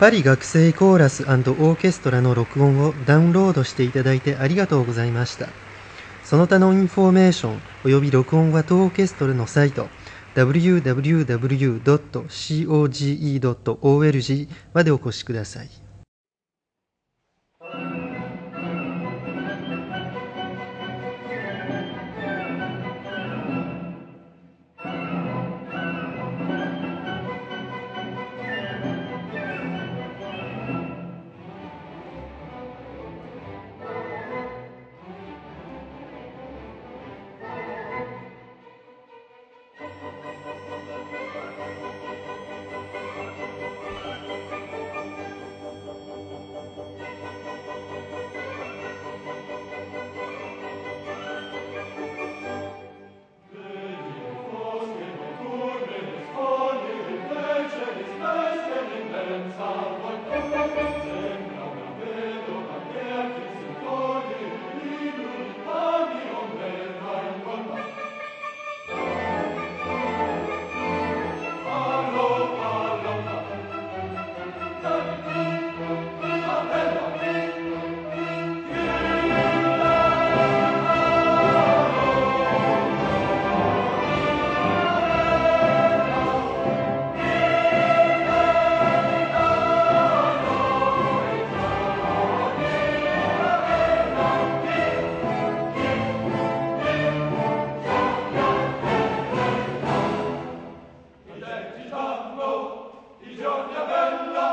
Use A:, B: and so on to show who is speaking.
A: パリ学生コーラスオーケストラの録音をダウンロードしていただいてありがとうございました。その他のインフォメーション及び録音は当オーケストラのサイト www.coge.org までお越しください。Father. Niech ci tango i ziornia bella,